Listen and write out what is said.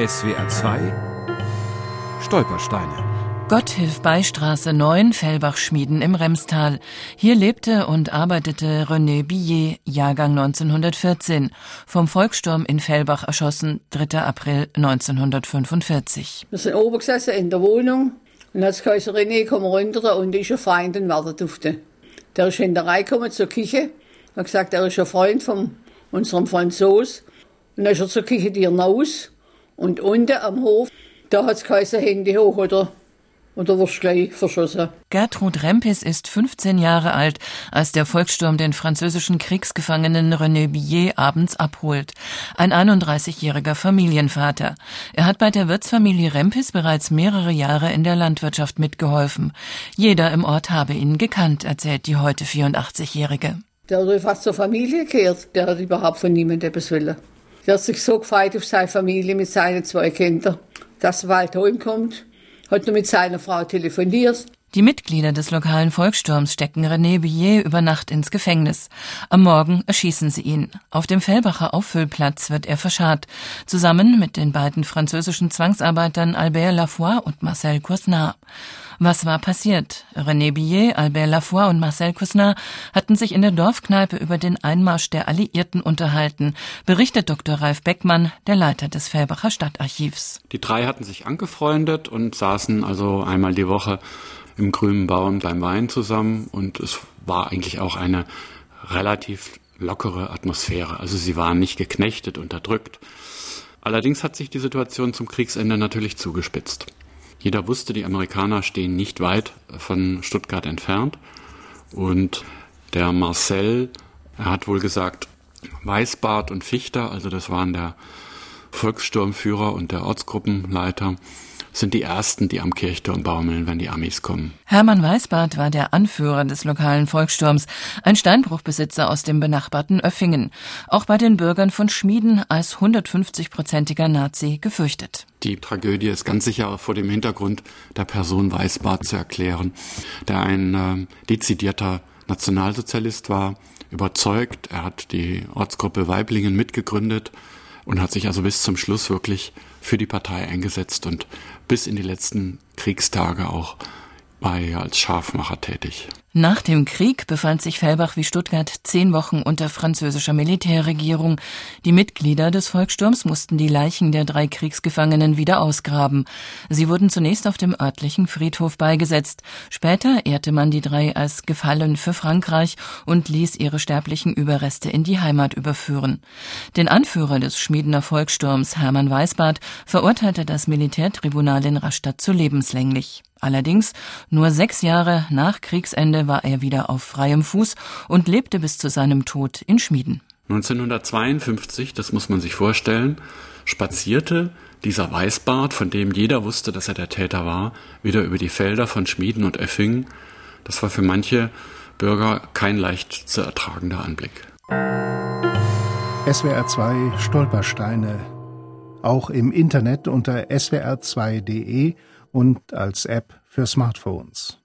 SWR 2 Stolpersteine Gotthilf Beistraße 9, Fellbach-Schmieden im Remstal. Hier lebte und arbeitete René Billet, Jahrgang 1914, vom Volkssturm in Fellbach erschossen, 3. April 1945. Wir sind oben gesessen in der Wohnung und als Kaiser René komm runter, da unten ist ein Feind und wartet auf den. Der ist in der Reihe gekommen zur Küche, hat gesagt, er ist ein Freund von unserem Franzos. Und dann ist er zur Küche hinaus und unten am Hof, da hat es Kaiser Handy hoch, oder? Und da wirst du gleich verschossen. Gertrud Rempis ist 15 Jahre alt, als der Volkssturm den französischen Kriegsgefangenen René Billet abends abholt. Ein 31-jähriger Familienvater. Er hat bei der Wirtsfamilie Rempis bereits mehrere Jahre in der Landwirtschaft mitgeholfen. Jeder im Ort habe ihn gekannt, erzählt die heute 84-jährige. Der hat fast zur Familie gehört. Der hat überhaupt von niemandem etwas wollen. Der hat sich so gefreut auf seine Familie mit seinen zwei Kindern, dass er bald heimkommt hat nur mit seiner Frau telefoniert. Die Mitglieder des lokalen Volkssturms stecken René Billet über Nacht ins Gefängnis. Am Morgen erschießen sie ihn. Auf dem Fellbacher Auffüllplatz wird er verscharrt, zusammen mit den beiden französischen Zwangsarbeitern Albert Lafoy und Marcel Cousnard. Was war passiert? René Billet, Albert Lafoy und Marcel Cousnard hatten sich in der Dorfkneipe über den Einmarsch der Alliierten unterhalten, berichtet Dr. Ralf Beckmann, der Leiter des Fellbacher Stadtarchivs. Die drei hatten sich angefreundet und saßen also einmal die Woche im grünen Baum beim Wein zusammen und es war eigentlich auch eine relativ lockere Atmosphäre. Also sie waren nicht geknechtet, unterdrückt. Allerdings hat sich die Situation zum Kriegsende natürlich zugespitzt. Jeder wusste, die Amerikaner stehen nicht weit von Stuttgart entfernt. Und der Marcel, er hat wohl gesagt, Weißbart und Fichter, also das waren der Volkssturmführer und der Ortsgruppenleiter, sind die ersten, die am Kirchturm baumeln, wenn die Amis kommen. Hermann Weißbart war der Anführer des lokalen Volkssturms, ein Steinbruchbesitzer aus dem benachbarten Öffingen, auch bei den Bürgern von Schmieden als 150-prozentiger Nazi gefürchtet. Die Tragödie ist ganz sicher vor dem Hintergrund der Person Weißbart zu erklären, der ein äh, dezidierter Nationalsozialist war, überzeugt. Er hat die Ortsgruppe Weiblingen mitgegründet und hat sich also bis zum Schluss wirklich für die Partei eingesetzt und bis in die letzten Kriegstage auch war er als Scharfmacher tätig. Nach dem Krieg befand sich Fellbach wie Stuttgart zehn Wochen unter französischer Militärregierung. Die Mitglieder des Volkssturms mussten die Leichen der drei Kriegsgefangenen wieder ausgraben. Sie wurden zunächst auf dem örtlichen Friedhof beigesetzt. Später ehrte man die drei als Gefallen für Frankreich und ließ ihre sterblichen Überreste in die Heimat überführen. Den Anführer des Schmiedener Volkssturms, Hermann Weißbart, verurteilte das Militärtribunal in Rastatt zu lebenslänglich. Allerdings nur sechs Jahre nach Kriegsende war er wieder auf freiem Fuß und lebte bis zu seinem Tod in Schmieden. 1952, das muss man sich vorstellen, spazierte dieser Weißbart, von dem jeder wusste, dass er der Täter war, wieder über die Felder von Schmieden und Effingen. Das war für manche Bürger kein leicht zu ertragender Anblick. SWR 2 Stolpersteine. Auch im Internet unter swr2.de und als App für Smartphones.